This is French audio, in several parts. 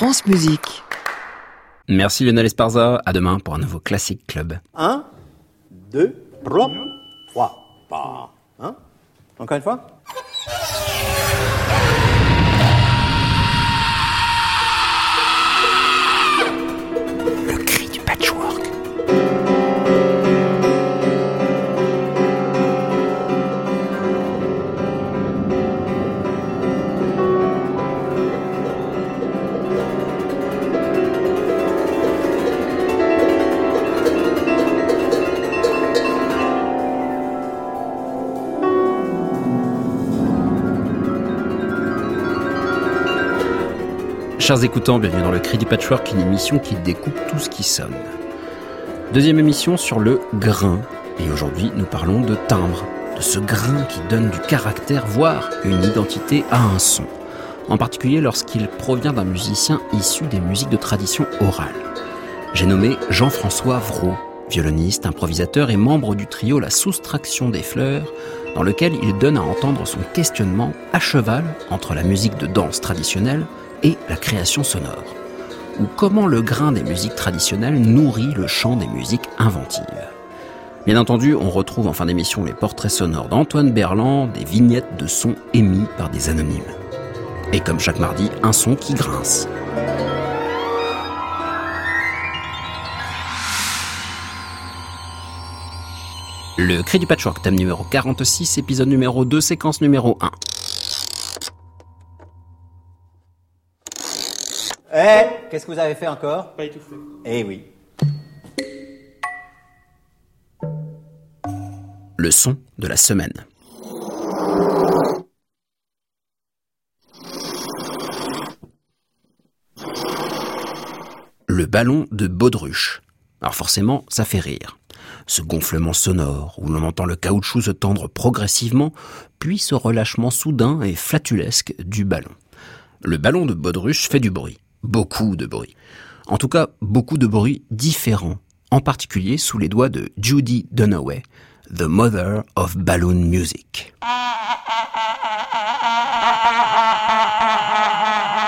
France Musique. Merci Lionel Esparza. À demain pour un nouveau Classic Club. 1, 2, 3, 3, Hein Encore une fois Chers écoutants, bienvenue dans le Cri du Patchwork, une émission qui découpe tout ce qui sonne. Deuxième émission sur le grain, et aujourd'hui nous parlons de timbre, de ce grain qui donne du caractère, voire une identité à un son, en particulier lorsqu'il provient d'un musicien issu des musiques de tradition orale. J'ai nommé Jean-François Vraud, violoniste, improvisateur et membre du trio La Soustraction des Fleurs, dans lequel il donne à entendre son questionnement à cheval entre la musique de danse traditionnelle et la création sonore, ou comment le grain des musiques traditionnelles nourrit le chant des musiques inventives. Bien entendu, on retrouve en fin d'émission les portraits sonores d'Antoine Berland, des vignettes de sons émis par des anonymes. Et comme chaque mardi, un son qui grince. Le Cri du Patchwork, thème numéro 46, épisode numéro 2, séquence numéro 1. Eh, qu'est-ce que vous avez fait encore? Pas étouffé. Eh oui. Le son de la semaine. Le ballon de baudruche. Alors forcément, ça fait rire. Ce gonflement sonore où l'on entend le caoutchouc se tendre progressivement, puis ce relâchement soudain et flatulesque du ballon. Le ballon de baudruche fait du bruit beaucoup de bruit. En tout cas, beaucoup de bruit différents, en particulier sous les doigts de Judy Dunaway, the mother of balloon music.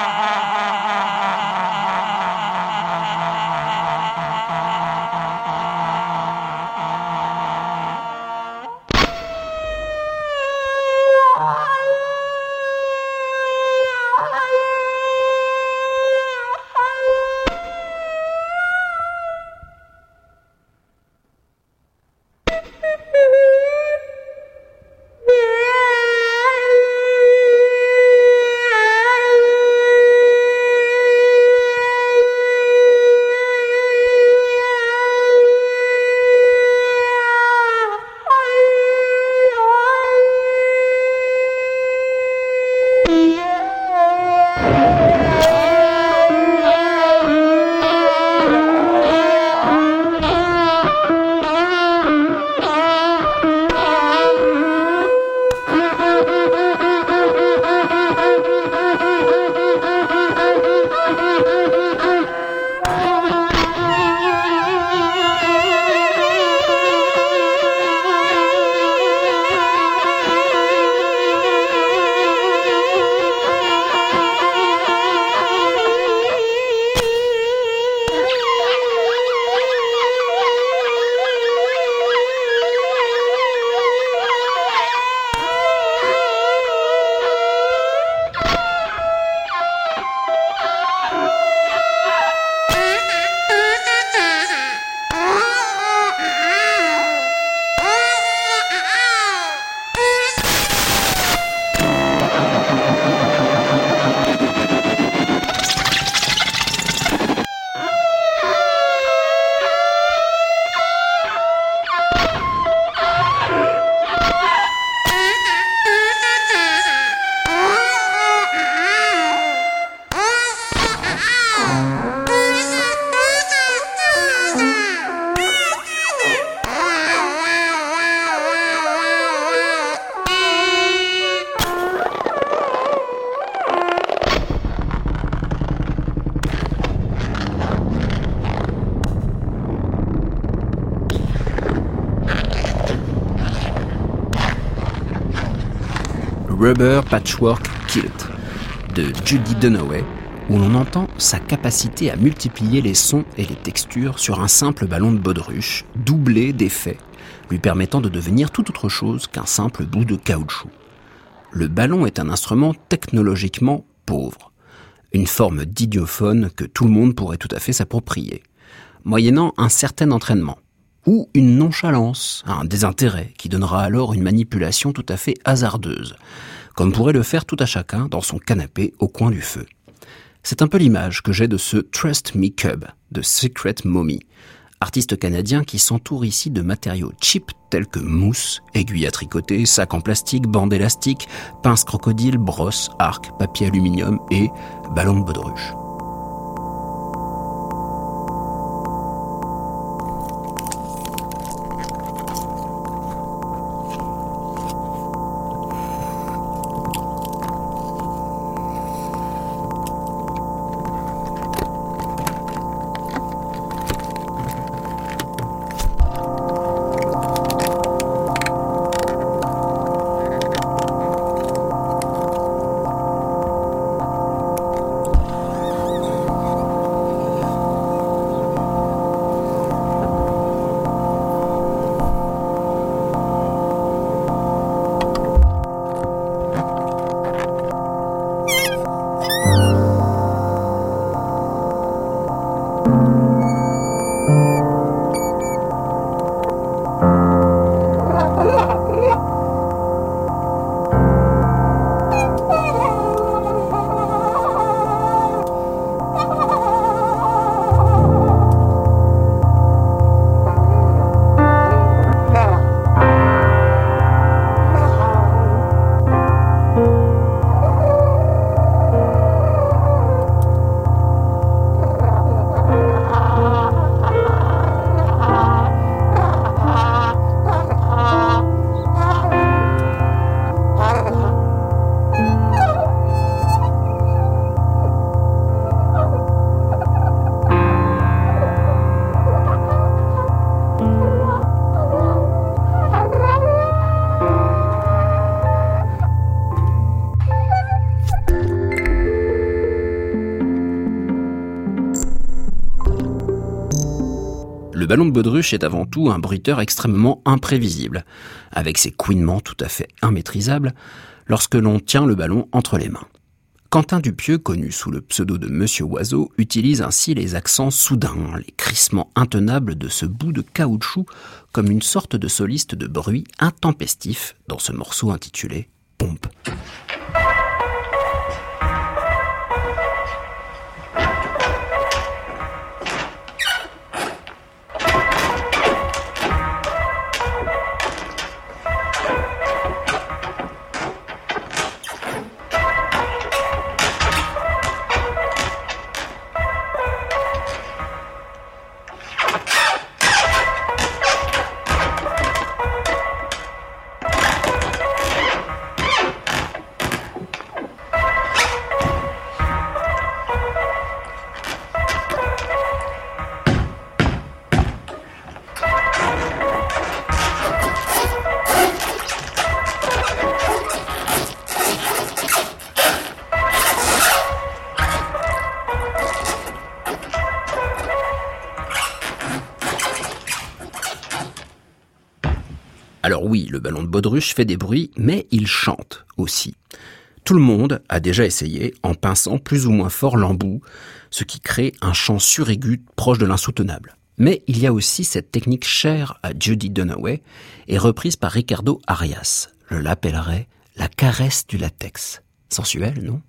Rubber Patchwork Kilt de Judy Dunaway, où l'on entend sa capacité à multiplier les sons et les textures sur un simple ballon de baudruche, doublé d'effets, lui permettant de devenir tout autre chose qu'un simple bout de caoutchouc. Le ballon est un instrument technologiquement pauvre, une forme d'idiophone que tout le monde pourrait tout à fait s'approprier, moyennant un certain entraînement, ou une nonchalance, un désintérêt qui donnera alors une manipulation tout à fait hasardeuse, comme pourrait le faire tout à chacun dans son canapé au coin du feu. C'est un peu l'image que j'ai de ce Trust Me Cub de Secret Mommy, artiste canadien qui s'entoure ici de matériaux cheap tels que mousse, aiguilles à tricoter, sacs en plastique, bandes élastiques, pinces crocodile, brosses, arcs, papier aluminium et ballons de baudruche. Ballon de baudruche est avant tout un bruiteur extrêmement imprévisible, avec ses couinements tout à fait immaîtrisables lorsque l'on tient le ballon entre les mains. Quentin Dupieux, connu sous le pseudo de Monsieur Oiseau, utilise ainsi les accents soudains, les crissements intenables de ce bout de caoutchouc comme une sorte de soliste de bruit intempestif dans ce morceau intitulé Pompe. Baudruche fait des bruits, mais il chante aussi. Tout le monde a déjà essayé en pinçant plus ou moins fort l'embout, ce qui crée un chant suraigu proche de l'insoutenable. Mais il y a aussi cette technique chère à Judy Dunaway et reprise par Ricardo Arias. Je l'appellerait la caresse du latex. Sensuel, non?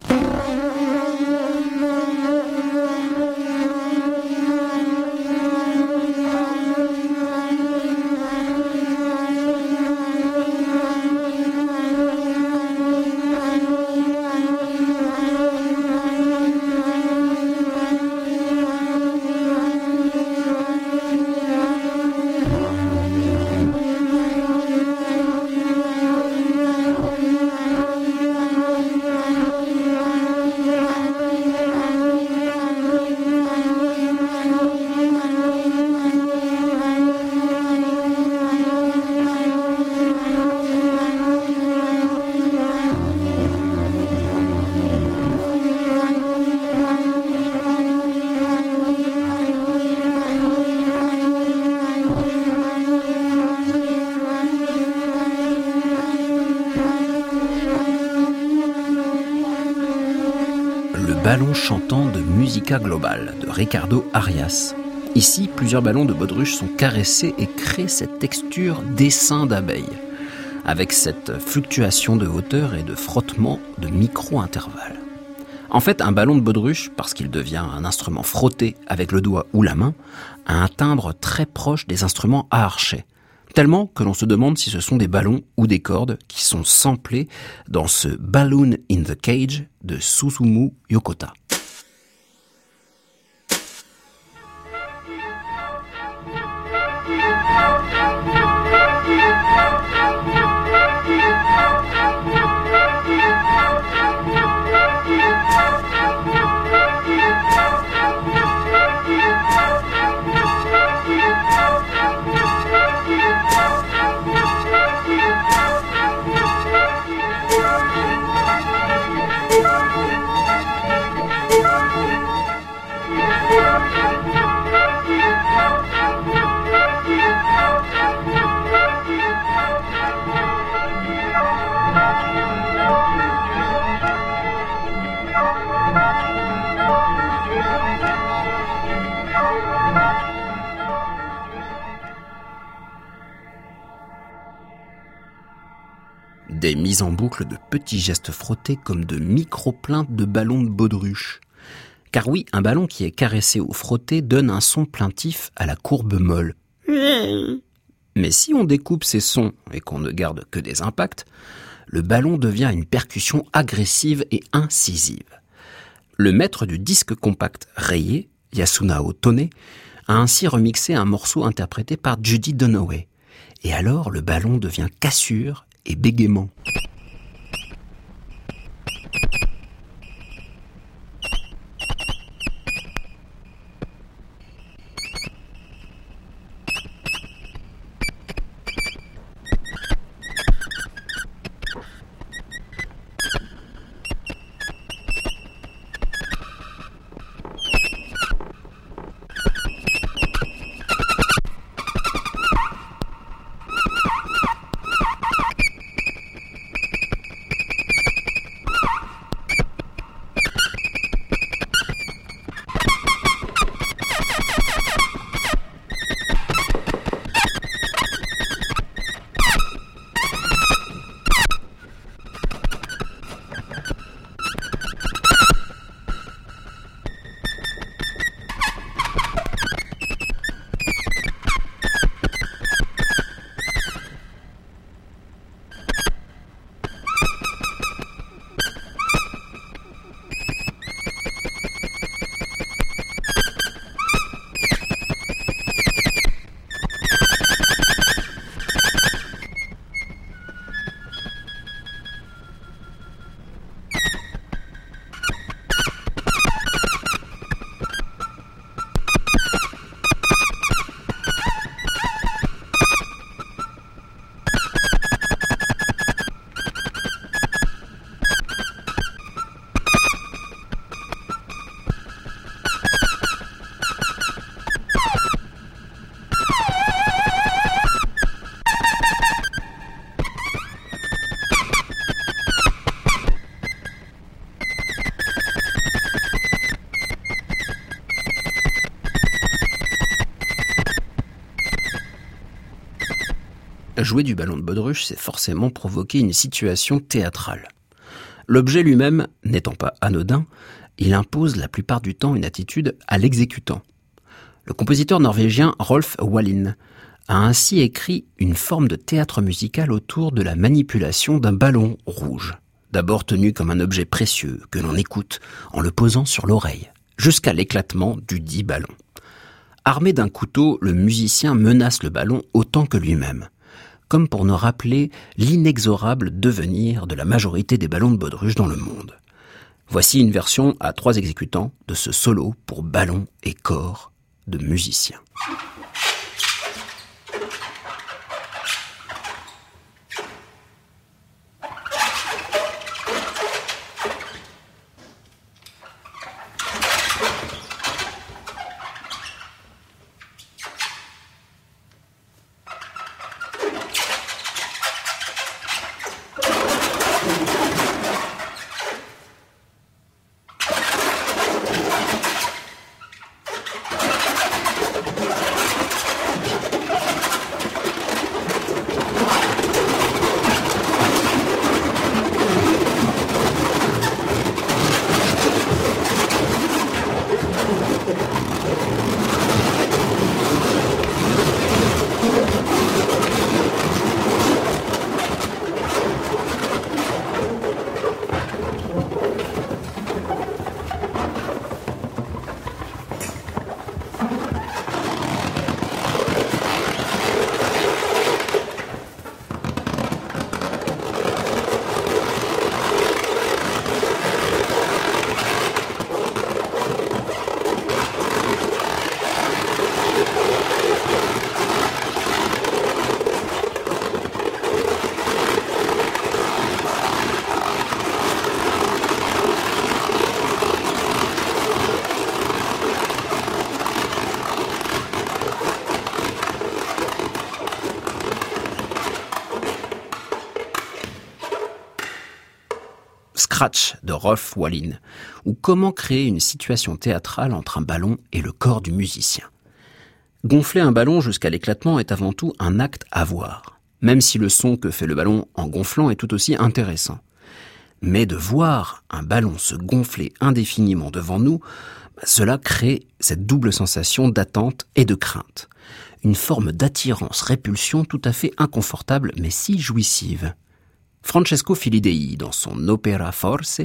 Chantant de Musica Global de Ricardo Arias. Ici, plusieurs ballons de baudruche sont caressés et créent cette texture d'essaim d'abeilles, avec cette fluctuation de hauteur et de frottement de micro-intervalles. En fait, un ballon de baudruche, parce qu'il devient un instrument frotté avec le doigt ou la main, a un timbre très proche des instruments à archet, tellement que l'on se demande si ce sont des ballons ou des cordes qui sont samplés dans ce Balloon in the Cage de Susumu Yokota. Des mises en boucle de petits gestes frottés comme de micro-plaintes de ballons de baudruche. Car oui, un ballon qui est caressé ou frotté donne un son plaintif à la courbe molle. Mais si on découpe ces sons et qu'on ne garde que des impacts, le ballon devient une percussion agressive et incisive. Le maître du disque compact rayé, Yasunao Tone, a ainsi remixé un morceau interprété par Judy Dunaway. Et alors le ballon devient cassure et bégaiement. Jouer du ballon de baudruche, c'est forcément provoquer une situation théâtrale. L'objet lui-même n'étant pas anodin, il impose la plupart du temps une attitude à l'exécutant. Le compositeur norvégien Rolf Wallin a ainsi écrit une forme de théâtre musical autour de la manipulation d'un ballon rouge, d'abord tenu comme un objet précieux que l'on écoute en le posant sur l'oreille, jusqu'à l'éclatement du dit ballon. Armé d'un couteau, le musicien menace le ballon autant que lui-même comme pour nous rappeler l'inexorable devenir de la majorité des ballons de baudruche dans le monde. Voici une version à trois exécutants de ce solo pour ballon et corps de musiciens. De Rolf Wallin, ou comment créer une situation théâtrale entre un ballon et le corps du musicien. Gonfler un ballon jusqu'à l'éclatement est avant tout un acte à voir, même si le son que fait le ballon en gonflant est tout aussi intéressant. Mais de voir un ballon se gonfler indéfiniment devant nous, bah, cela crée cette double sensation d'attente et de crainte. Une forme d'attirance-répulsion tout à fait inconfortable mais si jouissive. Francesco Filidei, dans son Opera Force,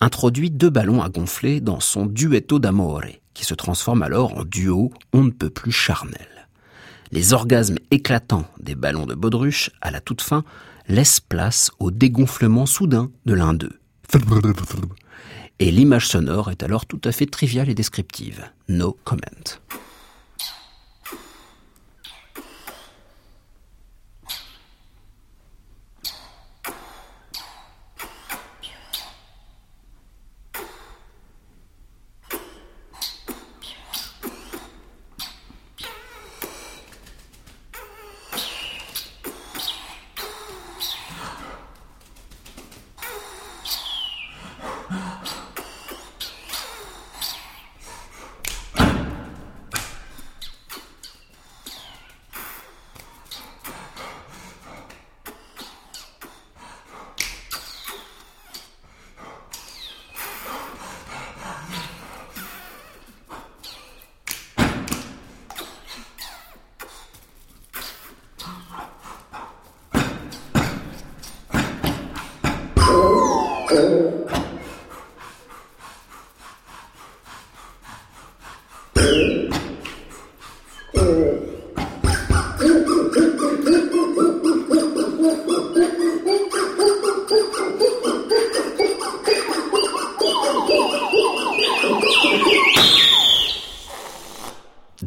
introduit deux ballons à gonfler dans son Duetto d'amore, qui se transforme alors en duo on ne peut plus charnel. Les orgasmes éclatants des ballons de baudruche, à la toute fin, laissent place au dégonflement soudain de l'un d'eux. Et l'image sonore est alors tout à fait triviale et descriptive. No comment.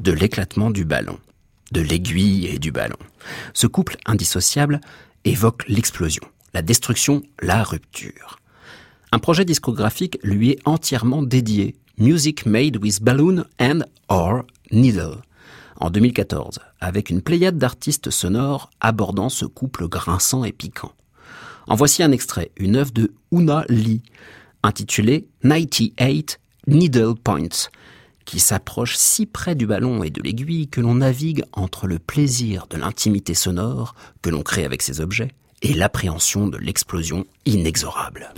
de l'éclatement du ballon, de l'aiguille et du ballon. Ce couple indissociable évoque l'explosion, la destruction, la rupture. Un projet discographique lui est entièrement dédié, Music Made with Balloon and or Needle, en 2014, avec une pléiade d'artistes sonores abordant ce couple grinçant et piquant. En voici un extrait, une œuvre de Una Lee, intitulée 98 Needle Points, qui s'approche si près du ballon et de l'aiguille que l'on navigue entre le plaisir de l'intimité sonore que l'on crée avec ces objets et l'appréhension de l'explosion inexorable.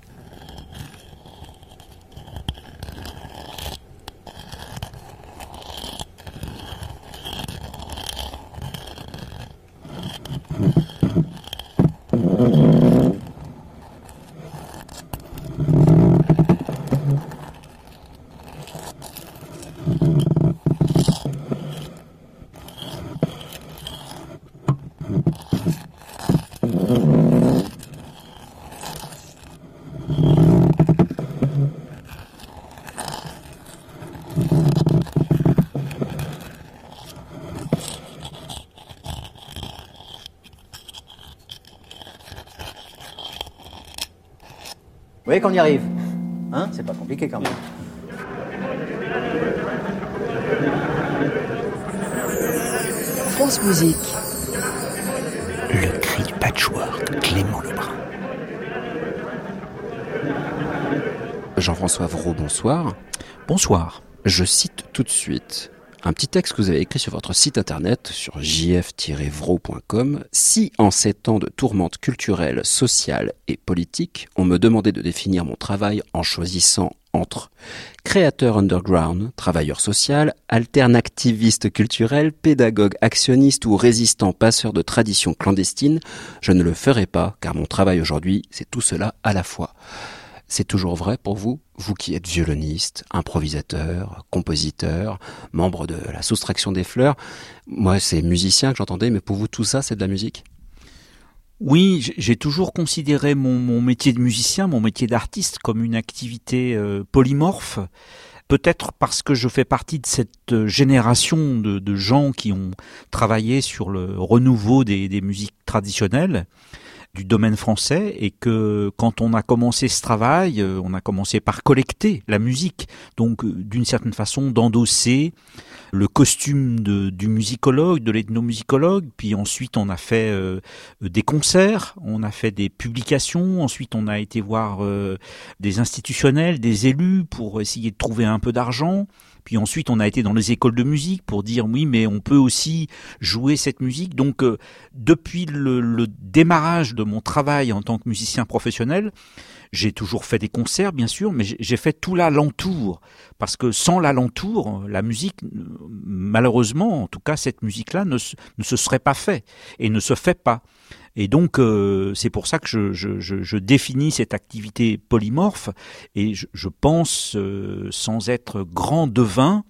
Qu'on y arrive Hein C'est pas compliqué quand même. France Musique. Le cri du patchwork, Clément Lebrun. Jean-François Vraud, bonsoir. Bonsoir. Je cite tout de suite un petit texte que vous avez écrit sur votre site internet sur jf-vro.com. Si en ces temps de tourmente culturelle, sociale et politique, on me demandait de définir mon travail en choisissant entre créateur underground, travailleur social, alternativiste culturel, pédagogue actionniste ou résistant passeur de traditions clandestines, je ne le ferai pas car mon travail aujourd'hui, c'est tout cela à la fois. C'est toujours vrai pour vous, vous qui êtes violoniste, improvisateur, compositeur, membre de la soustraction des fleurs. Moi, c'est musicien que j'entendais, mais pour vous, tout ça, c'est de la musique? Oui, j'ai toujours considéré mon, métier de musicien, mon métier d'artiste, comme une activité euh, polymorphe. Peut-être parce que je fais partie de cette génération de, gens qui ont travaillé sur le renouveau des musiques traditionnelles du domaine français et que quand on a commencé ce travail, euh, on a commencé par collecter la musique, donc euh, d'une certaine façon d'endosser le costume du musicologue, de l'ethnomusicologue, puis ensuite on a fait euh, des concerts, on a fait des publications, ensuite on a été voir des institutionnels, des élus pour essayer de trouver un peu d'argent. Puis ensuite, on a été dans les écoles de musique pour dire oui, mais on peut aussi jouer cette musique. Donc, euh, depuis le, le, démarrage de mon travail en tant que musicien professionnel, j'ai toujours fait des concerts, bien sûr, mais j'ai fait tout l'alentour. Parce que sans l'alentour, la musique, malheureusement, en tout cas, cette musique-là ne, ne se serait pas faite et ne se fait pas. Et donc, euh, c'est pour ça que je, définis cette activité polymorphe. Et je, pense, euh, sans être grand devin,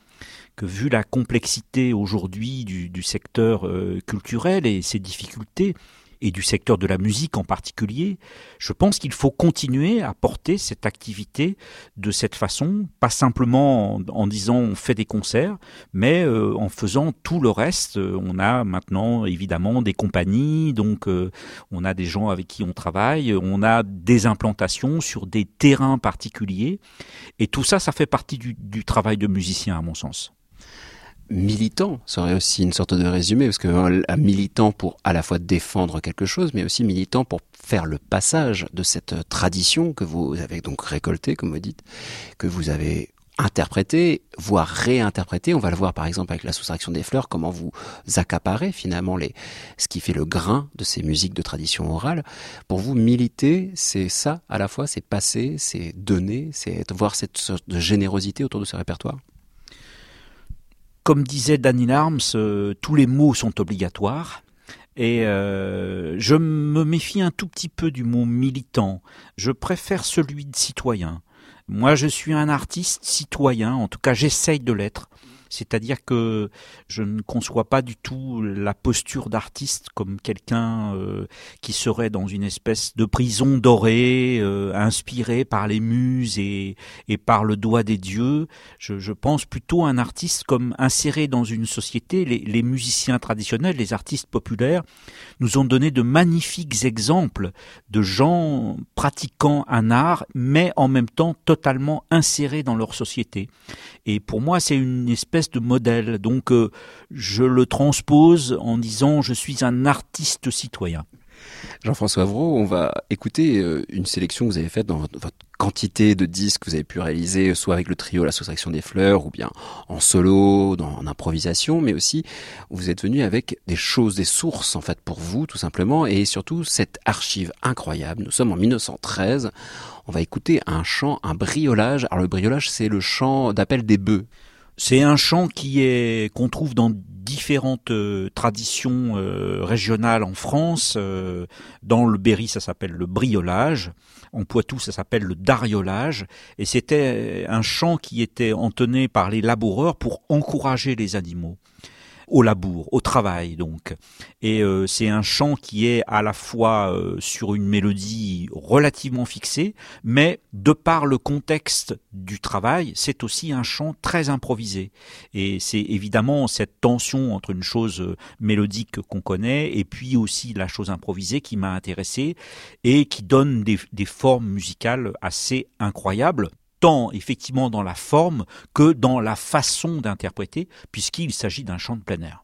que vu la complexité aujourd'hui du, du, secteur euh, culturel et ses difficultés, et du secteur de la musique en particulier, je pense qu'il faut continuer à porter cette activité de cette façon, pas simplement en, disant on fait des concerts, mais euh, en faisant tout le reste. On a maintenant évidemment des compagnies, donc euh, on a des gens avec qui on travaille, on a des implantations sur des terrains particuliers, et tout ça, ça fait partie du, du travail de musicien à mon sens militant serait aussi une sorte de résumé, parce que euh, militant pour à la fois défendre quelque chose, mais aussi militant pour faire le passage de cette tradition que vous avez donc récoltée, comme vous dites, que vous avez interprété, voire réinterprété. On va le voir par exemple avec la soustraction des fleurs, comment vous accaparez finalement les, ce qui fait le grain de ces musiques de tradition orale. Pour vous, militer, c'est ça à la fois, c'est passer, c'est donner, c'est voir cette sorte de générosité autour de ce répertoire? Comme disait Danny Arms, euh, tous les mots sont obligatoires. Et euh, je me méfie un tout petit peu du mot militant. Je préfère celui de citoyen. Moi, je suis un artiste citoyen, en tout cas j'essaye de l'être. C'est-à-dire que je ne conçois pas du tout la posture d'artiste comme quelqu'un euh, qui serait dans une espèce de prison dorée, euh, inspiré par les muses et, par le doigt des dieux. Je, pense plutôt un artiste comme inséré dans une société. Les, les musiciens traditionnels, les artistes populaires, nous ont donné de magnifiques exemples de gens pratiquant un art, mais en même temps totalement insérés dans leur société. Et pour moi, c'est une espèce de modèle. Donc euh, je le transpose en disant je suis un artiste citoyen. Jean-François Avraud, on va écouter euh, une sélection que vous avez faite dans votre, quantité de disques que vous avez pu réaliser, soit avec le trio La Soustraction des Fleurs, ou bien en solo, en improvisation, mais aussi vous êtes venu avec des choses, des sources en fait pour vous tout simplement, et surtout cette archive incroyable. Nous sommes en 1913, on va écouter un chant, un briolage. Alors le briolage, c'est le chant d'appel des bœufs. C'est un chant qui est qu'on trouve dans différentes euh, traditions euh, régionales en France. Euh, dans le Berry, ça s'appelle le briolage. En Poitou, ça s'appelle le dariolage. Et c'était un chant qui était entonné par les laboureurs pour encourager les animaux au labour, au travail donc. Et euh, c'est un chant qui est à la fois euh, sur une mélodie relativement fixée, mais de par le contexte du travail, c'est aussi un chant très improvisé. Et c'est évidemment cette tension entre une chose euh, mélodique qu'on connaît et puis aussi la chose improvisée qui m'a intéressé et qui donne des, des formes musicales assez incroyables tant effectivement dans la forme que dans la façon d'interpréter, puisqu'il s'agit d'un chant de plein air.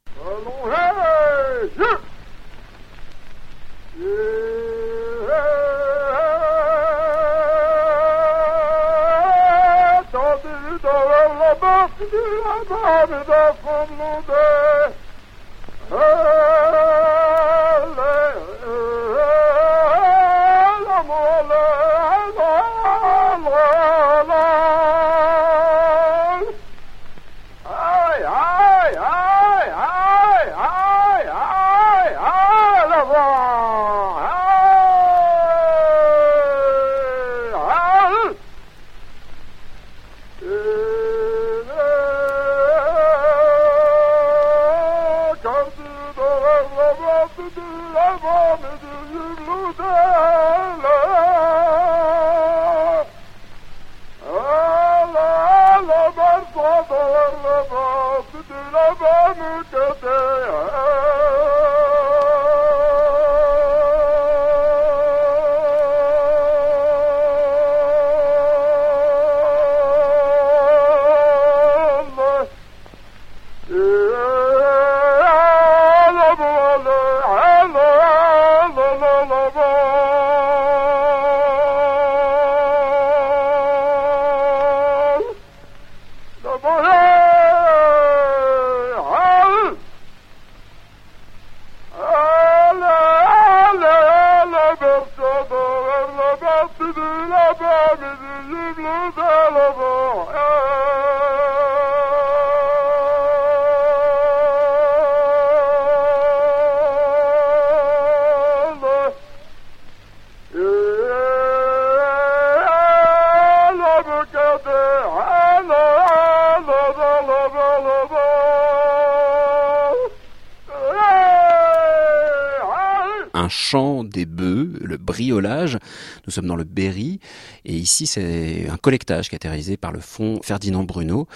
Chant des bœufs, le briolage. Nous sommes dans le Berry et ici c'est un collectage qui a été réalisé par le fonds Ferdinand Bruno.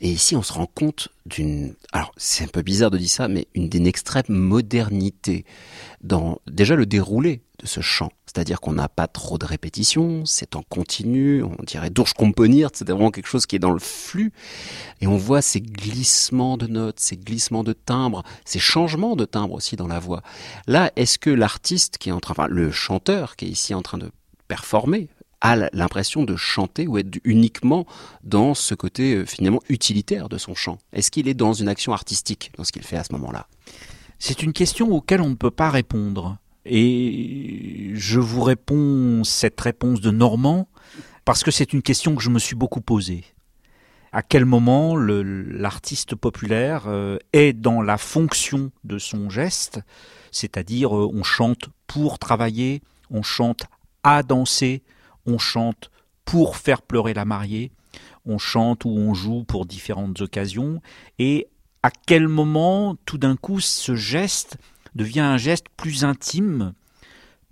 Et ici on se rend compte d'une, alors c'est un peu bizarre de dire ça, mais une d'une extrême modernité dans déjà le déroulé de ce chant. C'est-à-dire qu'on n'a pas trop de répétitions, c'est en continu, on dirait componir, c'est vraiment quelque chose qui est dans le flux. Et on voit ces glissements de notes, ces glissements de timbres, ces changements de timbre aussi dans la voix. Là, est-ce que l'artiste qui est en train, enfin, le chanteur qui est ici en train de performer, a l'impression de chanter ou être uniquement dans ce côté euh, finalement utilitaire de son chant? Est-ce qu'il est dans une action artistique dans ce qu'il fait à ce moment-là? C'est une question auquel on ne peut pas répondre. Et je vous réponds cette réponse de Normand parce que c'est une question que je me suis beaucoup posée. À quel moment l'artiste populaire euh, est dans la fonction de son geste, c'est-à-dire euh, on chante pour travailler, on chante à danser, on chante pour faire pleurer la mariée, on chante ou on joue pour différentes occasions, et à quel moment tout d'un coup ce geste devient un geste plus intime,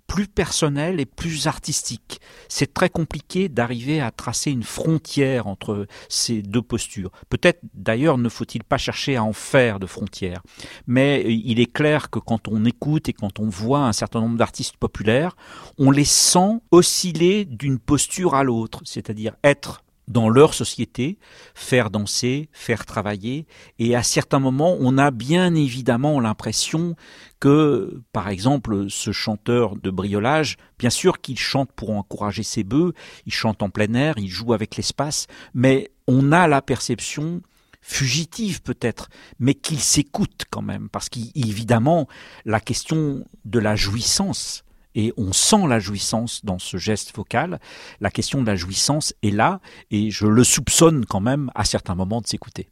plus personnel et plus artistique. C'est très compliqué d'arriver à tracer une frontière entre ces deux postures. Peut-être d'ailleurs ne faut-il pas chercher à en faire de frontières. Mais il est clair que quand on écoute et quand on voit un certain nombre d'artistes populaires, on les sent osciller d'une posture à l'autre, c'est-à-dire être dans leur société, faire danser, faire travailler, et à certains moments, on a bien évidemment l'impression que, par exemple, ce chanteur de briolage, bien sûr qu'il chante pour encourager ses bœufs, il chante en plein air, il joue avec l'espace, mais on a la perception fugitive peut-être, mais qu'il s'écoute quand même, parce qu'évidemment, la question de la jouissance et on sent la jouissance dans ce geste vocal. La question de la jouissance est là et je le soupçonne quand même à certains moments de s'écouter.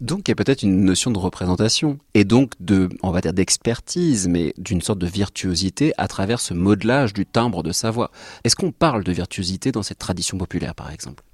Donc il y a peut-être une notion de représentation et donc de, on va dire d'expertise, mais d'une sorte de virtuosité à travers ce modelage du timbre de sa voix. Est-ce qu'on parle de virtuosité dans cette tradition populaire, par exemple?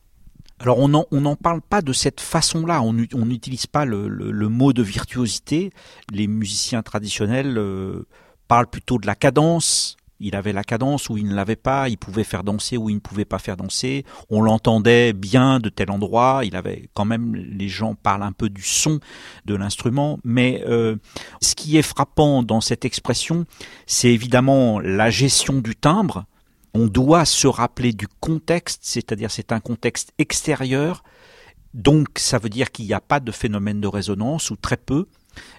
Alors on n'en parle pas de cette façon-là, on n'utilise pas le, mot de virtuosité. Les musiciens traditionnels euh, parlent plutôt de la cadence, il avait la cadence ou il ne l'avait pas, il pouvait faire danser ou il ne pouvait pas faire danser, on l'entendait bien de tel endroit, il avait quand même, les gens parlent un peu du son de l'instrument, mais euh, ce qui est frappant dans cette expression, c'est évidemment la gestion du timbre, on doit se rappeler du contexte, c'est-à-dire c'est un contexte extérieur, donc ça veut dire qu'il n'y a pas de phénomène de résonance ou très peu,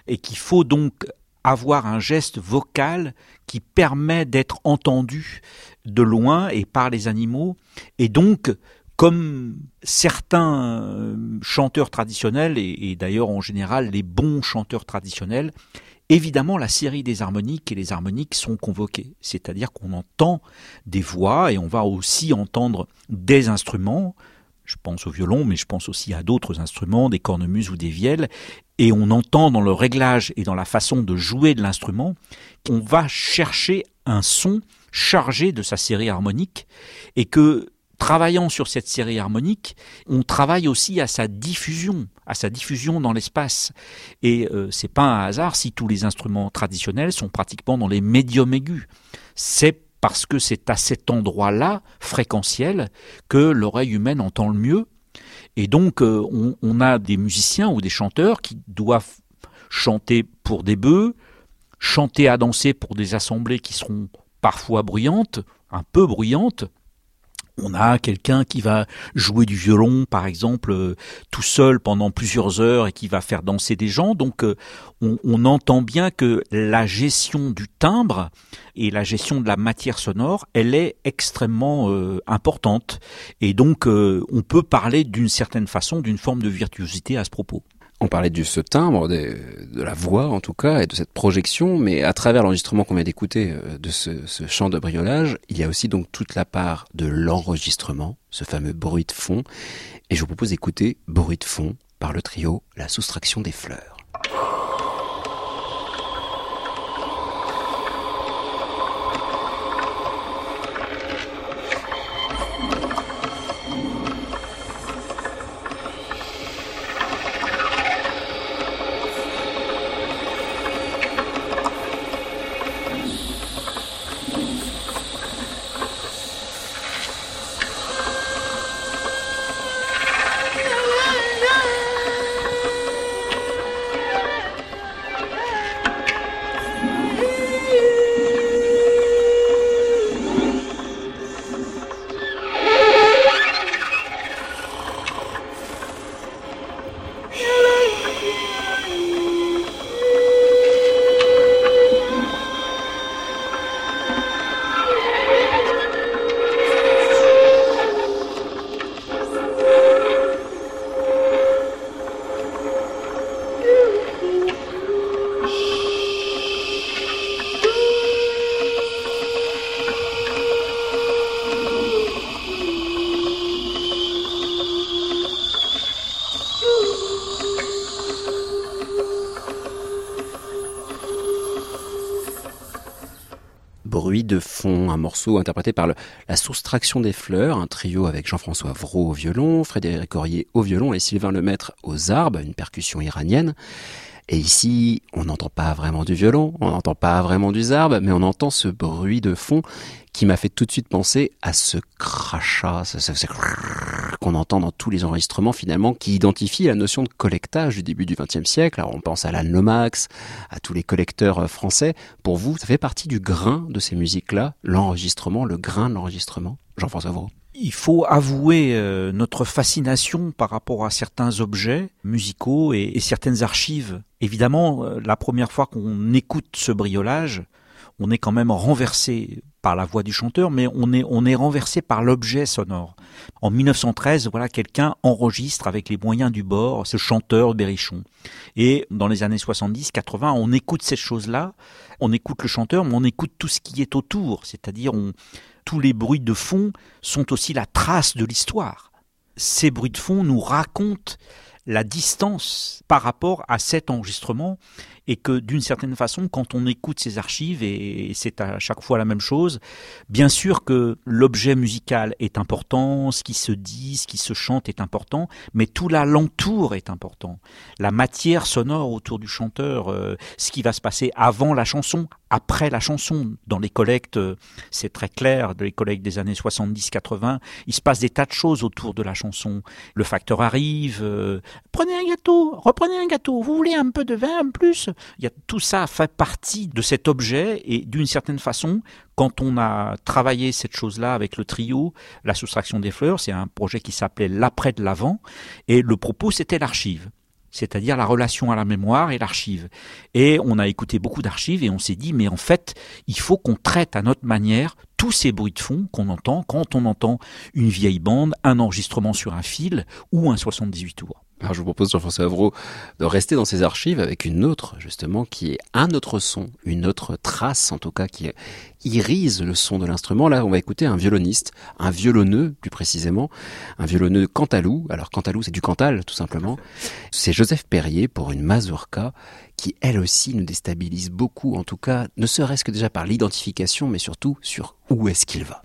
et qu'il faut donc avoir un geste vocal qui permet d'être entendu de loin et par les animaux. Et donc, comme certains euh, chanteurs traditionnels, et, d'ailleurs en général les bons chanteurs traditionnels, évidemment la série des harmoniques et les harmoniques sont convoquées. C'est-à-dire qu'on entend des voix et on va aussi entendre des instruments, je pense au violon, mais je pense aussi à d'autres instruments, des cornemuses ou des vielles, et on entend dans le réglage et dans la façon de jouer de l'instrument qu'on va chercher un son chargé de sa série harmonique, et que travaillant sur cette série harmonique, on travaille aussi à sa diffusion, à sa diffusion dans l'espace. Et euh, c'est pas un hasard si tous les instruments traditionnels sont pratiquement dans les médiums aigus. C'est parce que c'est à cet endroit-là, fréquentiel, que l'oreille humaine entend le mieux. Et donc, euh, on, a des musiciens ou des chanteurs qui doivent chanter pour des bœufs, chanter à danser pour des assemblées qui seront parfois bruyantes, un peu bruyantes, on a quelqu'un qui va jouer du violon, par exemple, euh, tout seul pendant plusieurs heures et qui va faire danser des gens. Donc, euh, on, entend bien que la gestion du timbre et la gestion de la matière sonore, elle est extrêmement euh, importante. Et donc, on peut parler d'une certaine façon d'une forme de virtuosité à ce propos. On parlait de ce timbre, de, la voix en tout cas, et de cette projection, mais à travers l'enregistrement qu'on vient d'écouter euh, de ce, ce chant de briolage, il y a aussi donc toute la part de l'enregistrement, ce fameux bruit de fond, et je vous propose d'écouter Bruit de fond par le trio La soustraction des fleurs. Interprété par la soustraction des fleurs, un trio avec Jean-François Vraud au violon, Frédéric Corrier au violon et Sylvain Lemaître aux arbes, une percussion iranienne. Et ici, on n'entend pas vraiment du violon, on n'entend pas vraiment du zarbe, mais on entend ce bruit de fond qui m'a fait tout de suite penser à ce crachat, ce, qu'on entend dans tous les enregistrements finalement, qui identifie la notion de collectage du début du XXe siècle. Alors on pense à la Nomax, à tous les collecteurs euh, français. Pour vous, ça fait partie du grain de ces musiques-là, l'enregistrement, le grain de l'enregistrement Jean-François Vraud il faut avouer euh, notre fascination par rapport à certains objets musicaux et, et certaines archives. Évidemment, euh, la première fois qu'on écoute ce briolage, on est quand même renversé par la voix du chanteur, mais on est, on est renversé par l'objet sonore. En 1913, voilà, quelqu'un enregistre avec les moyens du bord ce chanteur Berrichon. Et dans les années 70, 80, on écoute ces choses-là, on écoute le chanteur, mais on écoute tout ce qui est autour, c'est-à-dire tous les bruits de fond sont aussi la trace de l'histoire. Ces bruits de fond nous racontent la distance par rapport à cet enregistrement et que d'une certaine façon, quand on écoute ces archives, et c'est à chaque fois la même chose, bien sûr que l'objet musical est important, ce qui se dit, ce qui se chante est important, mais tout l'alentour est important. La matière sonore autour du chanteur, euh, ce qui va se passer avant la chanson, après la chanson. Dans les collectes, euh, c'est très clair, dans les collectes des années 70-80, il se passe des tas de choses autour de la chanson. Le facteur arrive, euh, prenez un gâteau, reprenez un gâteau, vous voulez un peu de vin en plus? Il y a, tout ça fait partie de cet objet et d'une certaine façon, quand on a travaillé cette chose-là avec le trio, la soustraction des fleurs, c'est un projet qui s'appelait l'après de l'avant et le propos c'était l'archive c'est-à-dire la relation à la mémoire et l'archive. Et on a écouté beaucoup d'archives et on s'est dit, mais en fait, il faut qu'on traite à notre manière tous ces bruits de fond qu'on entend quand on entend une vieille bande, un enregistrement sur un fil ou un 78 tours. Alors je vous propose, Jean-François Avraud, de rester dans ces archives avec une autre, justement, qui est un autre son, une autre trace, en tout cas, qui irise le son de l'instrument. Là, on va écouter un violoniste, un violonneux, plus précisément, un violonneux cantalou. Alors, cantalou, c'est du cantal, tout simplement. C'est Joseph Perrier pour une mazurka qui, elle aussi, nous déstabilise beaucoup, en tout cas, ne serait-ce que déjà par l'identification, mais surtout sur où est-ce qu'il va.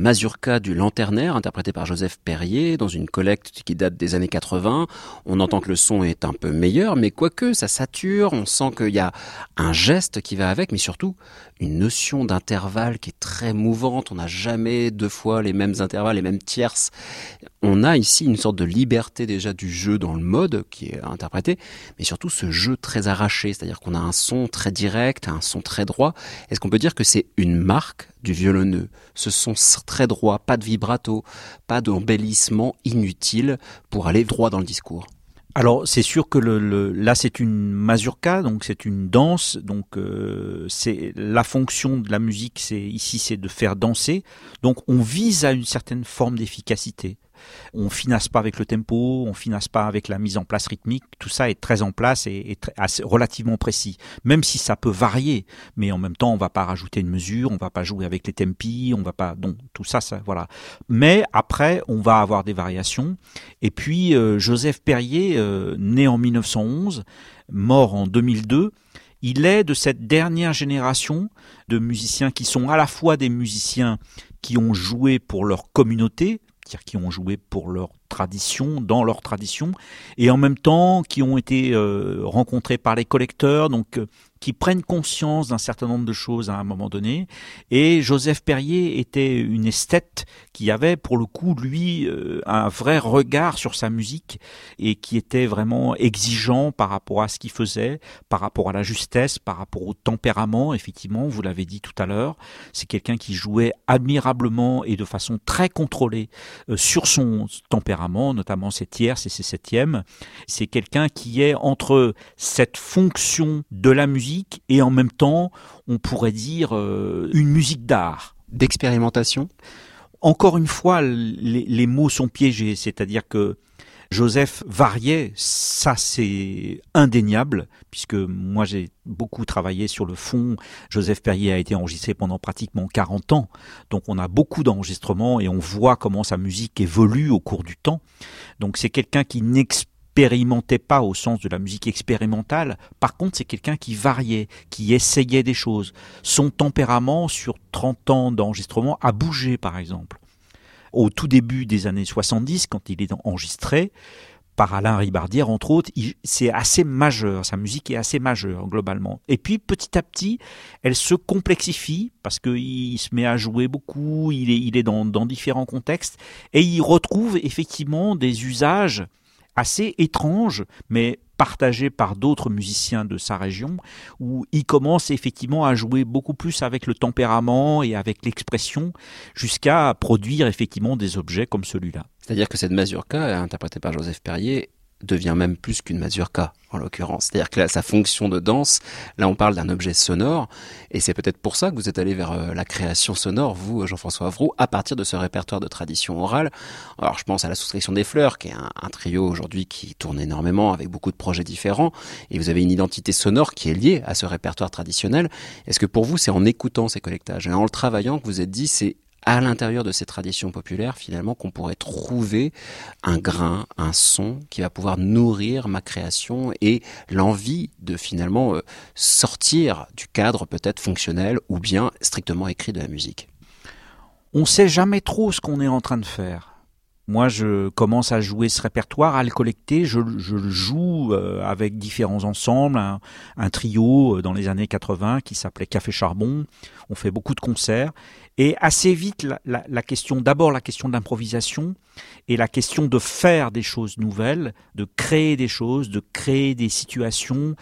Mazurka du lanternaire, interprété par Joseph Perrier, dans une collecte qui date des années 80. On entend que le son est un peu meilleur, mais quoique ça sature, on sent qu'il y a un geste qui va avec, mais surtout une notion d'intervalle qui est très mouvante. On n'a jamais deux fois les mêmes intervalles, les mêmes tierces. On a ici une sorte de liberté déjà du jeu dans le mode qui est interprété, mais surtout ce jeu très arraché, c'est-à-dire qu'on a un son très direct, un son très droit. Est-ce qu'on peut dire que c'est une marque du violonneux. Ce son très droit, pas de vibrato, pas d'embellissement inutile pour aller droit dans le discours? Alors c'est sûr que le, là c'est une mazurka, donc c'est une danse, donc euh, c'est la fonction de la musique, c'est ici c'est de faire danser, donc on vise à une certaine forme d'efficacité. On finasse pas avec le tempo, on finasse pas avec la mise en place rythmique. Tout ça est très en place et, relativement précis. Même si ça peut varier, mais en même temps, on va pas rajouter une mesure, on va pas jouer avec les tempi, on va pas. Donc tout ça, ça voilà. Mais après, on va avoir des variations. Et puis euh, Joseph Perrier, euh, né en 1911, mort en 2002 il est de cette dernière génération de musiciens qui sont à la fois des musiciens qui ont joué pour leur communauté, qui ont joué pour leur tradition, dans leur tradition, et en même temps qui ont été euh, rencontrés par les collecteurs, donc euh, qui prennent conscience d'un certain nombre de choses à un moment donné. Et Joseph Perrier était une esthète qui avait pour le coup, lui, euh, un vrai regard sur sa musique et qui était vraiment exigeant par rapport à ce qu'il faisait, par rapport à la justesse, par rapport au tempérament, effectivement, vous l'avez dit tout à l'heure. C'est quelqu'un qui jouait admirablement et de façon très contrôlée sur son tempérament, notamment ses tierces et ses septièmes. C'est quelqu'un qui est entre cette fonction de la musique et en même temps, on pourrait dire euh, une musique d'art. D'expérimentation? Encore une fois, les, mots sont piégés, c'est-à-dire que Joseph variait, ça c'est indéniable, puisque moi j'ai beaucoup travaillé sur le fond. Joseph Perrier a été enregistré pendant pratiquement 40 ans, donc on a beaucoup d'enregistrements et on voit comment sa musique évolue au cours du temps. Donc c'est quelqu'un qui n'expérimentait pas au sens de la musique expérimentale. Par contre, c'est quelqu'un qui variait, qui essayait des choses. Son tempérament sur 30 ans d'enregistrement a bougé, par exemple. Au tout début des années 70, quand il est enregistré, par Alain Ribardière, entre autres, c'est assez majeur, sa musique est assez majeure globalement. Et puis petit à petit, elle se complexifie parce qu'il se met à jouer beaucoup, il est, dans, différents contextes, et il retrouve effectivement des usages assez étrange, mais partagé par d'autres musiciens de sa région, où il commence effectivement à jouer beaucoup plus avec le tempérament et avec l'expression, jusqu'à produire effectivement des objets comme celui-là. C'est-à-dire que cette mazurka, interprétée par Joseph Perrier, devient même plus qu'une mazurka en l'occurrence. C'est-à-dire que là, sa fonction de danse, là on parle d'un objet sonore, et c'est peut-être pour ça que vous êtes allé vers euh, la création sonore, vous, Jean-François Avroux, à partir de ce répertoire de tradition orale. Alors je pense à la soustraction des fleurs, qui est un, un trio aujourd'hui qui tourne énormément avec beaucoup de projets différents, et vous avez une identité sonore qui est liée à ce répertoire traditionnel. Est-ce que pour vous, c'est en écoutant ces collectages et en le travaillant que vous êtes dit, c'est à l'intérieur de ces traditions populaires, finalement, qu'on pourrait trouver un grain, un son qui va pouvoir nourrir ma création et l'envie de finalement euh, sortir du cadre peut-être fonctionnel ou bien strictement écrit de la musique. On ne sait jamais trop ce qu'on est en train de faire. Moi, je commence à jouer ce répertoire, à le collecter. Je, le joue euh, avec différents ensembles, un, trio euh, dans les années 80 qui s'appelait Café Charbon. On fait beaucoup de concerts. Et assez vite, la, la question, d'abord la question de l'improvisation et la question de faire des choses nouvelles, de créer des choses, de créer des situations,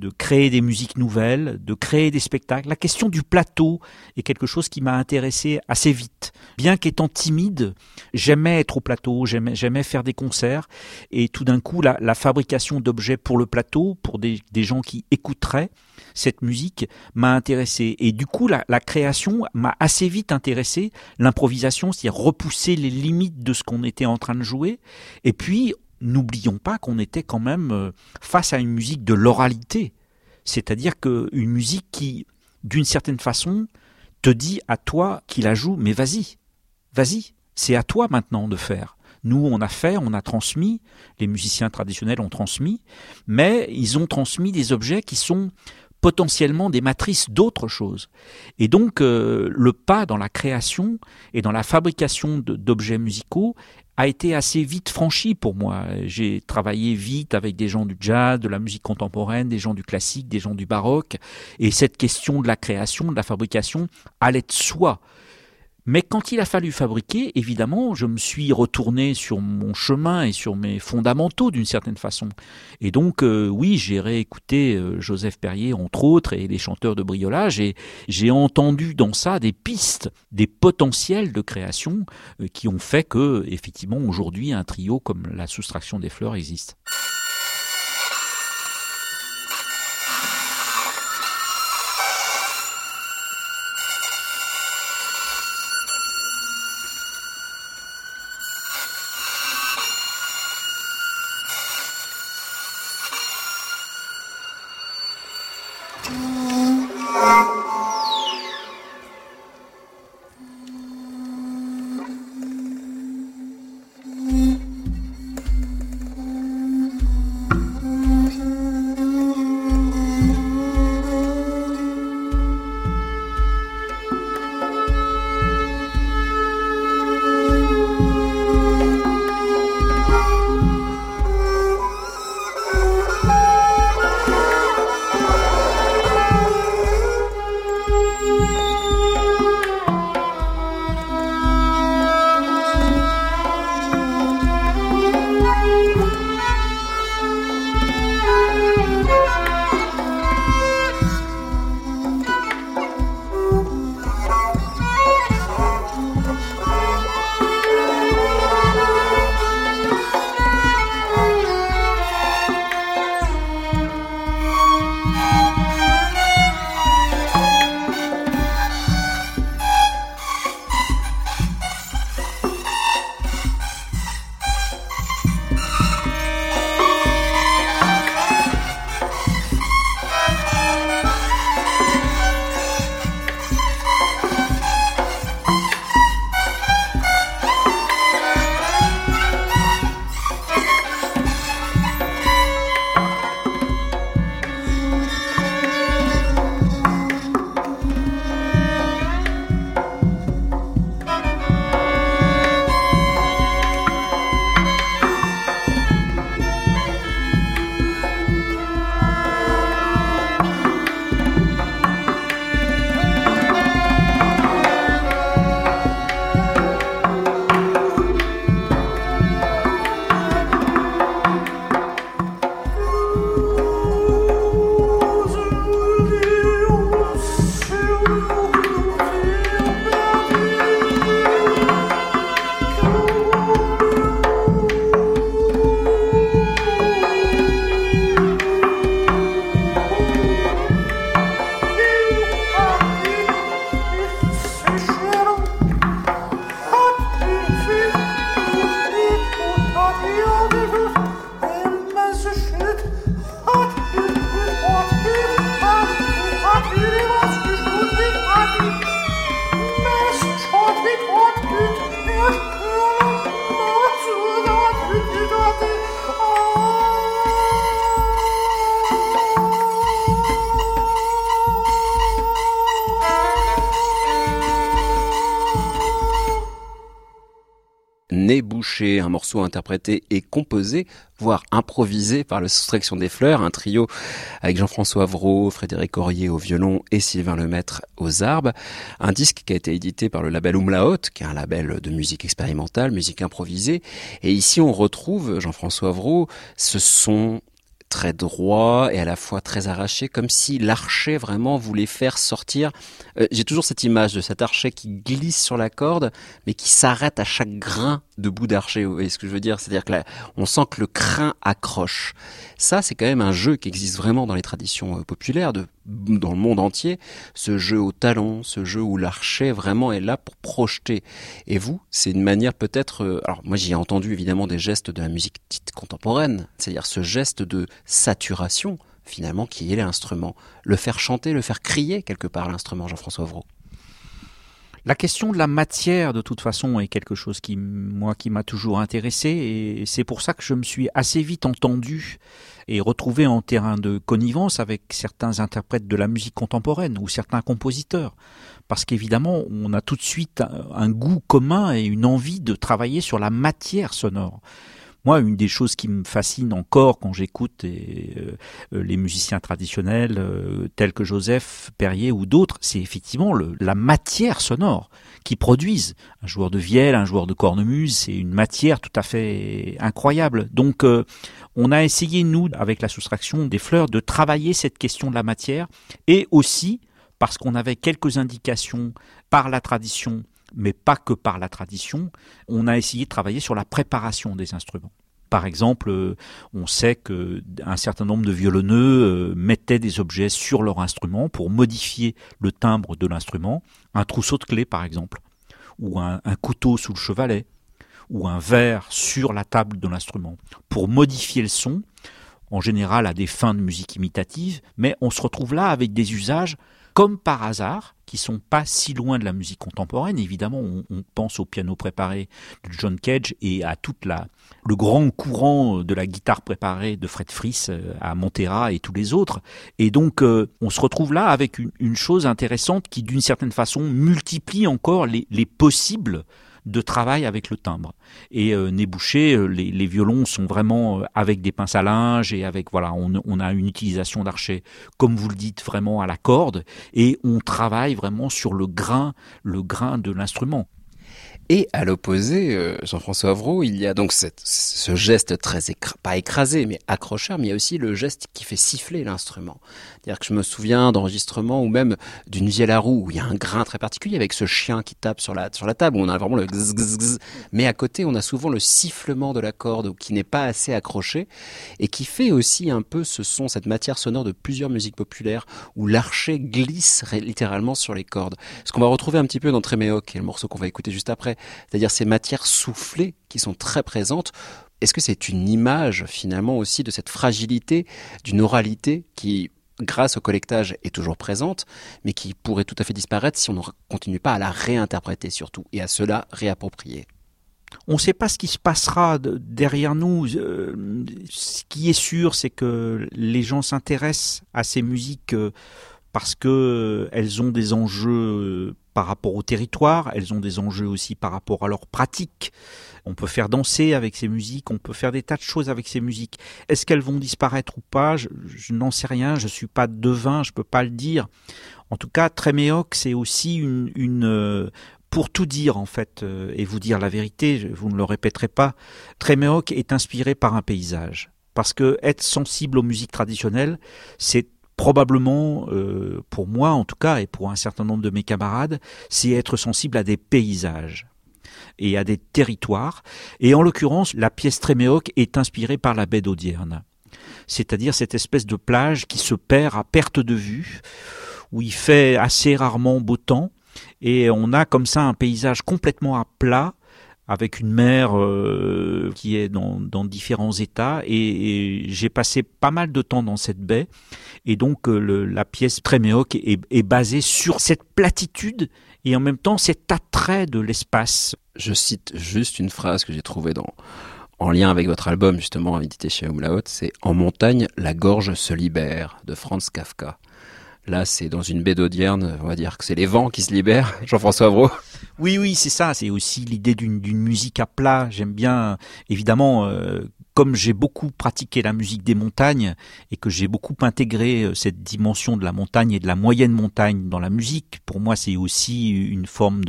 de créer des musiques nouvelles, de créer des spectacles. La question du plateau est quelque chose qui m'a intéressé assez vite. Bien qu'étant timide, j'aimais être au plateau, j'aimais faire des concerts, et tout d'un coup, la, fabrication d'objets pour le plateau, pour des, gens qui écouteraient cette musique, m'a intéressé. Et du coup, la, la création m'a assez vite intéressé, l'improvisation, c'est-à-dire repousser les limites de ce qu'on était en train de jouer, et puis n'oublions pas qu'on était quand même euh, face à une musique de l'oralité, c'est-à-dire qu'une musique qui, d'une certaine façon, te dit à toi qui la joue, mais vas-y, vas-y, c'est à toi maintenant de faire. Nous, on a fait, on a transmis, les musiciens traditionnels ont transmis, mais ils ont transmis des objets qui sont potentiellement des matrices d'autres choses. Et donc euh, le pas dans la création et dans la fabrication d'objets musicaux a été assez vite franchi pour moi. J'ai travaillé vite avec des gens du jazz, de la musique contemporaine, des gens du classique, des gens du baroque, et cette question de la création, de la fabrication allait de soi. Mais quand il a fallu fabriquer, évidemment, je me suis retourné sur mon chemin et sur mes fondamentaux d'une certaine façon. Et donc, euh, oui, j'ai réécouté euh, Joseph Perrier, entre autres, et les chanteurs de briolage, et j'ai entendu dans ça des pistes, des potentiels de création euh, qui ont fait que, effectivement, aujourd'hui, un trio comme la soustraction des fleurs existe. Bouché, un morceau interprété et composé, voire improvisé par la soustraction des fleurs, un trio avec Jean-François Avrault, Frédéric Aurier au violon et Sylvain Lemaître aux arbres. Un disque qui a été édité par le label Umlaut, qui est un label de musique expérimentale, musique improvisée. Et ici, on retrouve Jean-François Avrault, ce son très droit et à la fois très arraché, comme si l'archet vraiment voulait faire sortir. Euh, j'ai toujours cette image de cet archet qui glisse sur la corde, mais qui s'arrête à chaque grain de bout d'archet. Vous voyez ce que je veux dire? C'est-à-dire que là, on sent que le crin accroche. Ça, c'est quand même un jeu qui existe vraiment dans les traditions euh, populaires, de, dans le monde entier. Ce jeu au talon, ce jeu où l'archet vraiment est là pour projeter. Et vous, c'est une manière peut-être... Euh, alors moi, j'y ai entendu évidemment des gestes de la musique dite contemporaine, c'est-à-dire ce geste de saturation finalement qui est l'instrument. Le faire chanter, le faire crier quelque part l'instrument, Jean-François Vraud. La question de la matière, de toute façon, est quelque chose qui, moi, qui m'a toujours intéressé, et c'est pour ça que je me suis assez vite entendu et retrouvé en terrain de connivence avec certains interprètes de la musique contemporaine ou certains compositeurs. Parce qu'évidemment, on a tout de suite un goût commun et une envie de travailler sur la matière sonore. Moi, une des choses qui me fascine encore quand j'écoute euh, euh, les musiciens traditionnels euh, tels que Joseph Perrier ou d'autres, c'est effectivement la matière sonore qui produisent. Un joueur de vielle, un joueur de cornemuse, c'est une matière tout à fait incroyable. Donc, on a essayé, nous, avec la soustraction des fleurs, de travailler cette question de la matière et aussi parce qu'on avait quelques indications par la tradition mais pas que par la tradition, on a essayé de travailler sur la préparation des instruments. Par exemple, euh, on sait qu'un certain nombre de violonneux euh, mettaient des objets sur leur instrument pour modifier le timbre de l'instrument, un trousseau de clés par exemple, ou un couteau sous le chevalet, ou un verre sur la table de l'instrument, pour modifier le son, en général à des fins de musique imitative, mais on se retrouve là avec des usages comme par hasard, qui sont pas si loin de la musique contemporaine. Évidemment, on, pense au piano préparé de John Cage et à toute la le grand courant de la guitare préparée de Fred Fries euh, à Montera et tous les autres. Et donc, euh, on se retrouve là avec une, chose intéressante qui, d'une certaine façon, multiplie encore les, les possibles de travail avec le timbre. Et euh, Nébouché, euh, les, violons sont vraiment euh, avec des pinces à linge et avec voilà, on, on a une utilisation d'archet, comme vous le dites, vraiment à la corde, et on travaille vraiment sur le grain, le grain de l'instrument. Et à l'opposé, euh, Jean-François Avrault, il y a donc cette, ce geste très pas écrasé, mais accrocheur, mais il y a aussi le geste qui fait siffler l'instrument. C'est-à-dire que je me souviens d'enregistrements ou même d'une vielle à roue où il y a un grain très particulier avec ce chien qui tape sur la, sur la table, où on a vraiment le gz, mais à côté on a souvent le sifflement de la corde qui n'est pas assez accroché et qui fait aussi un peu ce son, cette matière sonore de plusieurs musiques populaires où l'archet glisse littéralement sur les cordes. Ce qu'on va retrouver un petit peu dans Tréméo, qui est le morceau qu'on va écouter juste après c'est-à-dire ces matières soufflées qui sont très présentes. Est-ce que c'est une image finalement aussi de cette fragilité, d'une oralité qui grâce au collectage est toujours présente, mais qui pourrait tout à fait disparaître si on ne continue pas à la réinterpréter surtout, et à cela réapproprier? On ne sait pas ce qui se passera derrière nous. Euh, ce qui est sûr, c'est que les gens s'intéressent à ces musiques euh, parce que euh, ont des enjeux par rapport au territoire, elles ont des enjeux aussi par rapport à leur pratique. On peut faire danser avec ces musiques, on peut faire des tas de choses avec ces musiques. Est-ce qu'elles vont disparaître ou pas? Je, n'en sais rien, je suis pas devin, je peux pas le dire. En tout cas, Tréméoc, c'est aussi une, une euh, pour tout dire en fait euh, et vous dire la vérité, vous ne le répéterez pas, Tréméoc est inspiré par un paysage. Parce que être sensible aux musiques traditionnelles, c'est probablement, euh, pour moi en tout cas, et pour un certain nombre de mes camarades, c'est être sensible à des paysages et à des territoires. Et en l'occurrence, la pièce Tréméoc est inspirée par la baie d'Audierne. C'est-à-dire cette espèce de plage qui se perd à perte de vue, où il fait assez rarement beau temps, et on a comme ça un paysage complètement à plat, avec une mer euh, qui est dans, différents états et, j'ai passé pas mal de temps dans cette baie et donc euh, la pièce Tréméoc est, est basée sur cette platitude et en même temps cet attrait de l'espace. Je cite juste une phrase que j'ai trouvée en lien avec votre album justement édité chez Umlaut, c'est En montagne, la gorge se libère de Franz Kafka. Là, c'est dans une baie d'Audierne, on va dire que c'est les vents qui se libèrent. Jean-François Avro. Oui, oui, c'est ça. C'est aussi l'idée d'une musique à plat. J'aime bien, évidemment, euh, comme j'ai beaucoup pratiqué la musique des montagnes et que j'ai beaucoup intégré euh, cette dimension de la montagne et de la moyenne montagne dans la musique, pour moi c'est aussi une forme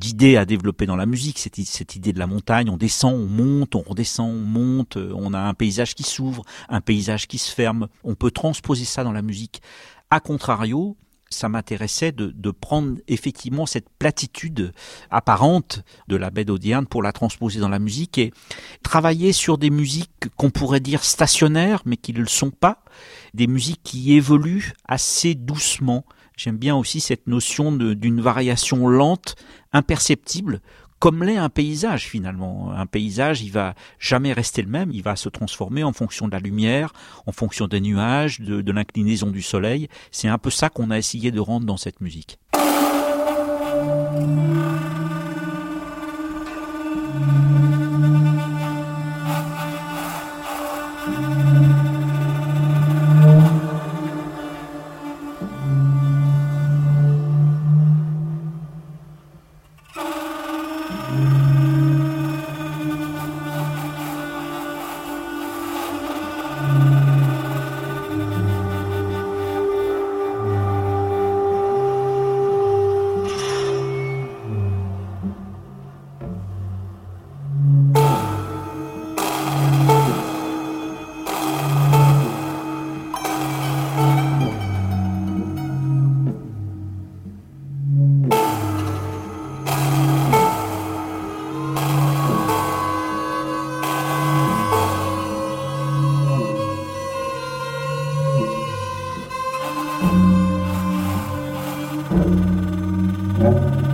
d'idée à développer dans la musique, cette, cette idée de la montagne, on descend, on monte, on redescend, on monte, euh, on a un paysage qui s'ouvre, un paysage qui se ferme, on peut transposer ça dans la musique. A contrario, ça m'intéressait de, prendre effectivement cette platitude apparente de la baie d'Audierne pour la transposer dans la musique et travailler sur des musiques qu'on pourrait dire stationnaires mais qui ne le sont pas, des musiques qui évoluent assez doucement. J'aime bien aussi cette notion d'une variation lente, imperceptible, comme l'est un paysage finalement. Un paysage, il va jamais rester le même, il va se transformer en fonction de la lumière, en fonction des nuages, de, de l'inclinaison du soleil. C'est un peu ça qu'on a essayé de rendre dans cette musique. né?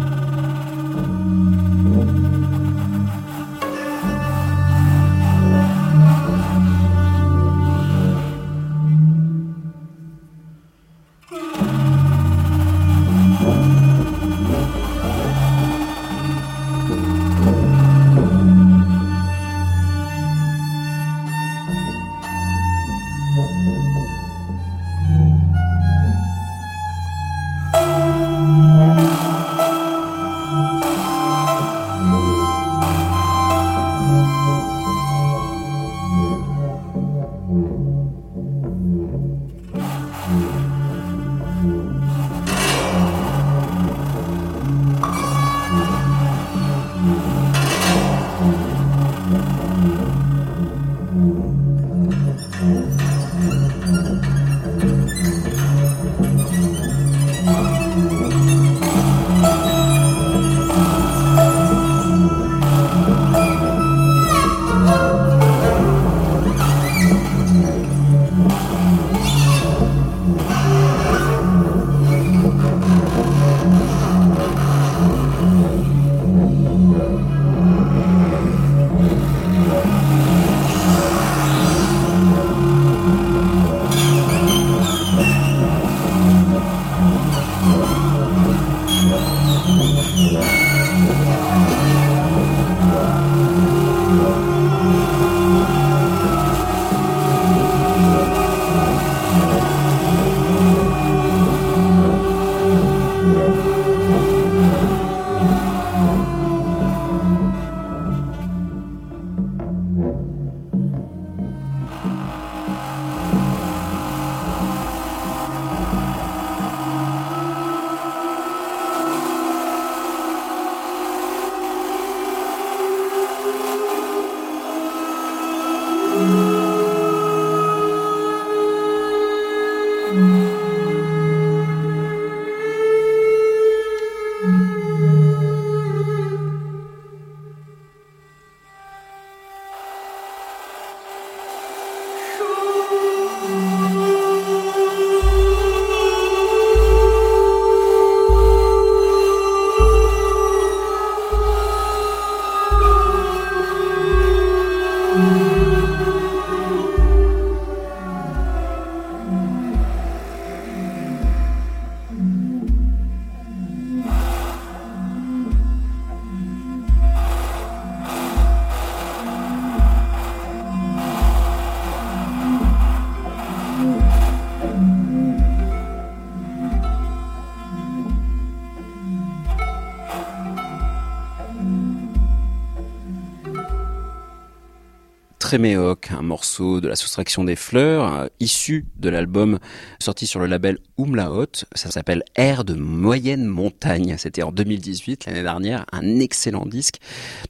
Tréméoc, un morceau de la soustraction des fleurs, euh, issu de l'album sorti sur le label Umlaut. Ça s'appelle Air de moyenne montagne. C'était en 2018, l'année dernière, un excellent disque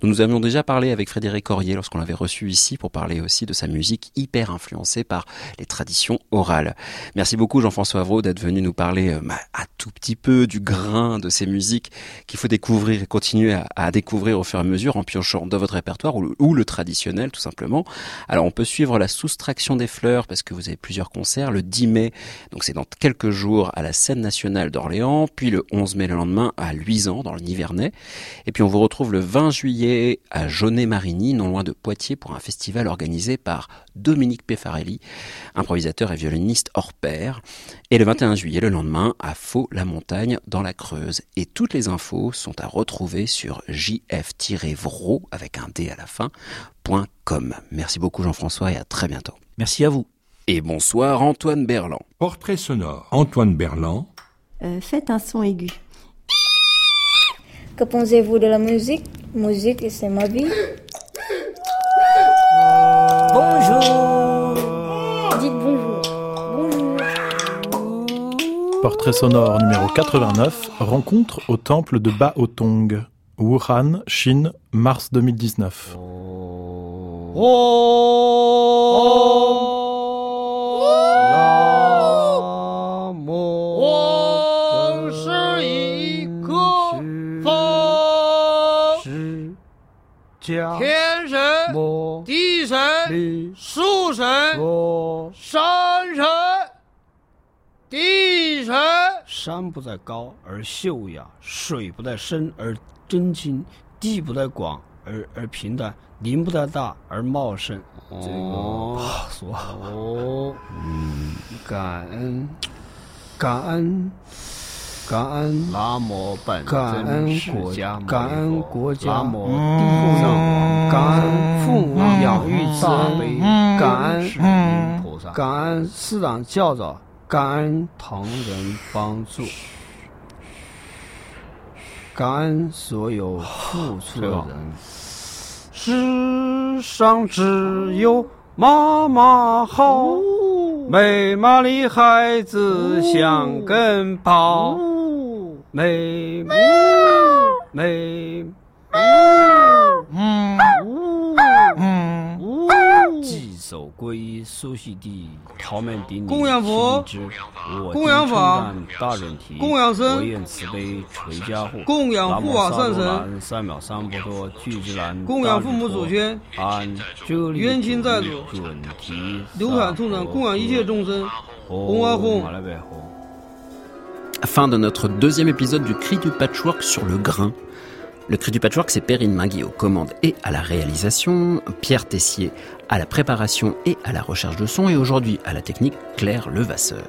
dont nous avions déjà parlé avec Frédéric Corrier lorsqu'on l'avait reçu ici pour parler aussi de sa musique hyper influencée par les traditions orales. Merci beaucoup Jean-François Avraud d'être venu nous parler euh, bah, tout petit peu du grain de ces musiques qu'il faut découvrir et continuer à, découvrir au fur et à mesure en piochant dans votre répertoire ou le traditionnel tout simplement. Alors on peut suivre la soustraction des fleurs parce que vous avez plusieurs concerts le 10 mai, donc c'est dans quelques jours à la scène nationale d'Orléans, puis le 11 mai le lendemain à Luisan dans le Nivernais, et puis on vous retrouve le 20 juillet à Jaunet-Marigny, non loin de Poitiers, pour un festival organisé par Dominique Pefarelli, improvisateur et violoniste hors pair, et le 21 juillet le lendemain à Faux-la-Montagne dans la Creuse. Et toutes les infos sont à retrouver sur jf-vro avec un D à la fin Merci beaucoup Jean-François et à très bientôt. Merci à vous. Et bonsoir Antoine Berland. Portrait sonore. Antoine Berland. Euh, faites un son aigu. Que pensez-vous de la musique? Musique, c'est ma vie. Bonjour. Dites bonjour. Bonjour. Portrait sonore numéro 89. Rencontre au temple de Baotong. Wuhan, Chine, mars 2019. 哦，那我是一个风，天神、地神、树神、山神、地神。山不在高而秀雅，水不在深而真清，地不在广而而平淡。林不在大而茂盛，这个不好说。哦，嗯，感恩，感恩，感恩感恩国家，南无地藏感恩父母养育之恩，感恩菩萨，感恩师长教导，感恩同仁帮助，感恩所有付出。的人。世上只有妈妈好，没妈的孩子像根宝。守皈依，苏悉地，陶门顶礼，供养佛，供养法，大人提，供养僧，我愿慈悲垂家护，供养护法善神，三藐三菩提，俱之难，供养父母祖先，安冤亲债主，流产众生，供养一切众生，红啊红。Fin de notre deuxième épisode du Cri du Patchwork sur le grain. Le Cri du Patchwork, c'est Perrine Magui aux commandes et à la réalisation, Pierre Tessier à la préparation et à la recherche de son, et aujourd'hui à la technique Claire Levasseur.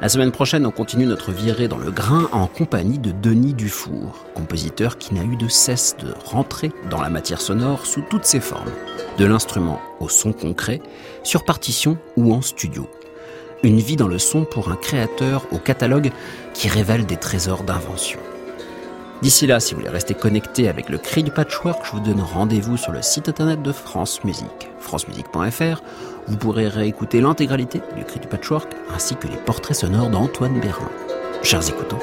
La semaine prochaine, on continue notre virée dans le grain en compagnie de Denis Dufour, compositeur qui n'a eu de cesse de rentrer dans la matière sonore sous toutes ses formes, de l'instrument au son concret, sur partition ou en studio. Une vie dans le son pour un créateur au catalogue qui révèle des trésors d'invention. D'ici là, si vous voulez rester connecté avec le cri du patchwork, je vous donne rendez-vous sur le site internet de France Musique, francemusique.fr. Vous pourrez réécouter l'intégralité du cri du patchwork ainsi que les portraits sonores d'Antoine Berlin. Chers écoutants.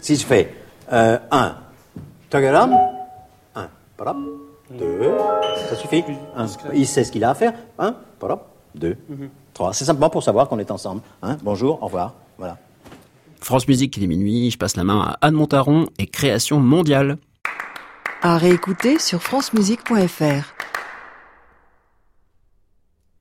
Si je fais 1, euh, tagaram, 1, 2, ça suffit. il sait ce qu'il a à faire. 1, 2, c'est simplement pour savoir qu'on est ensemble. Hein Bonjour, au revoir. Voilà. France Musique, il est minuit, je passe la main à Anne Montaron et Création mondiale. À réécouter sur francemusique.fr.